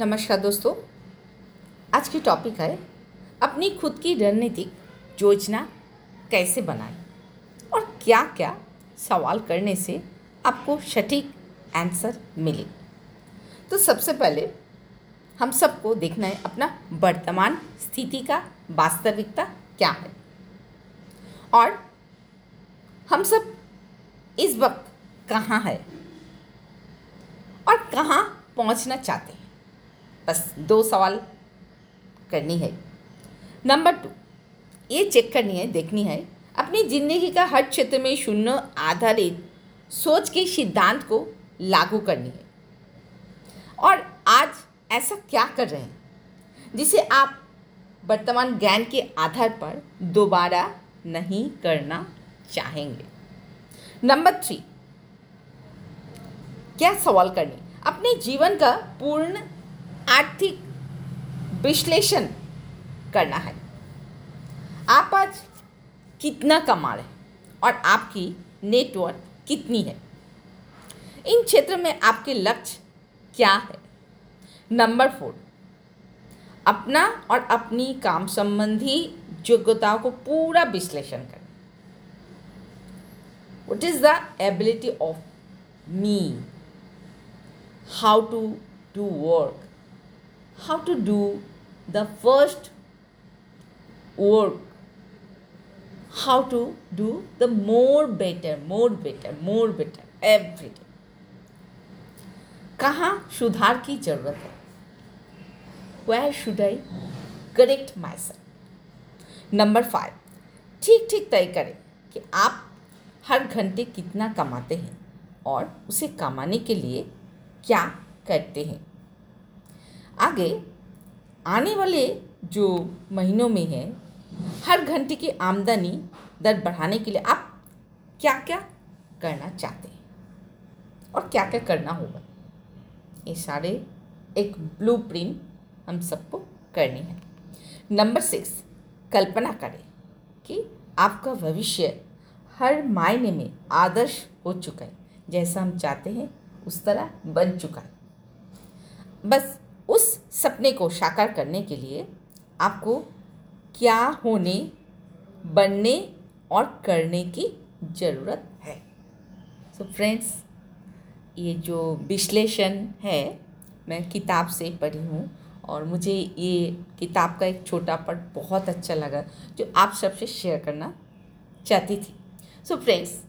नमस्कार दोस्तों। आज की टॉपिक है, अपनी खुद की रणनीतिक योजना कैसे बनाएँ और क्या क्या सवाल करने से आपको सटीक आंसर मिले। तो सबसे पहले हम सबको देखना है अपना वर्तमान स्थिति का वास्तविकता क्या है। और हम सब इस वक्त कहाँ है और कहाँ पहुँचना चाहते हैं। बस दो सवाल करनी है। नंबर टू ये चेक करनी है, देखनी है। अपनी ज़िंदगी का हर क्षेत्र में शून्य आधारित सोच के सिद्धांत को लागू करनी है। और आज ऐसा क्या कर रहे हैं, जिसे आप वर्तमान ज्ञान के आधार पर दोबारा नहीं करना चाहेंगे? नंबर थ्री क्या सवाल करनी अपने जीवन का पूर्ण आर्थिक विश्लेषण करना है। आप आज कितना कमा रहे हैं और आपकी नेटवर्क कितनी है? इन क्षेत्र में आपके लक्ष्य क्या है? नंबर फोर अपना और अपनी काम संबंधी योग्यताओं को पूरा विश्लेषण करें। What is the ability of me how to do work how to do the first work. How to do the more better more better more better every day कहाँ सुधार की ज़रूरत है? Where should I correct myself number five ठीक ठीक तय करें कि आप हर घंटे कितना कमाते हैं और उसे कमाने के लिए क्या करते हैं। आगे, आने वाले जो महीनों में है, हर घंटे की आमदनी दर बढ़ाने के लिए आप क्या क्या करना चाहते हैं? और क्या क्या करना होगा? ये सारे एक ब्लू प्रिंट हम सबको करनी है। नंबर सिक्स कल्पना करें कि आपका भविष्य हर मायने में आदर्श हो चुका है, जैसा हम चाहते हैं, उस तरह बन चुका है। बस सपने को साकार करने के लिए आपको क्या होने, बनने और करने की ज़रूरत है। सो so फ्रेंड्स ये जो विश्लेषण है, मैं किताब से पढ़ी हूँ और मुझे ये किताब का एक छोटा पट बहुत अच्छा लगा, जो आप सबसे शेयर करना चाहती थी। सो so फ्रेंड्स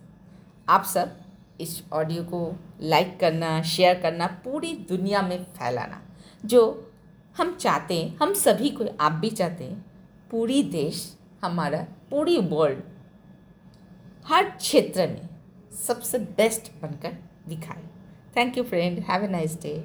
आप सब इस ऑडियो को लाइक करना शेयर करना, पूरी दुनिया में फैलाना, जो हम चाहते हैं, हम सभी को, आप भी चाहते हैं, पूरी देश हमारा, पूरी वर्ल्ड हर क्षेत्र में सबसे बेस्ट बनकर दिखाए। Thank you friend have a nice day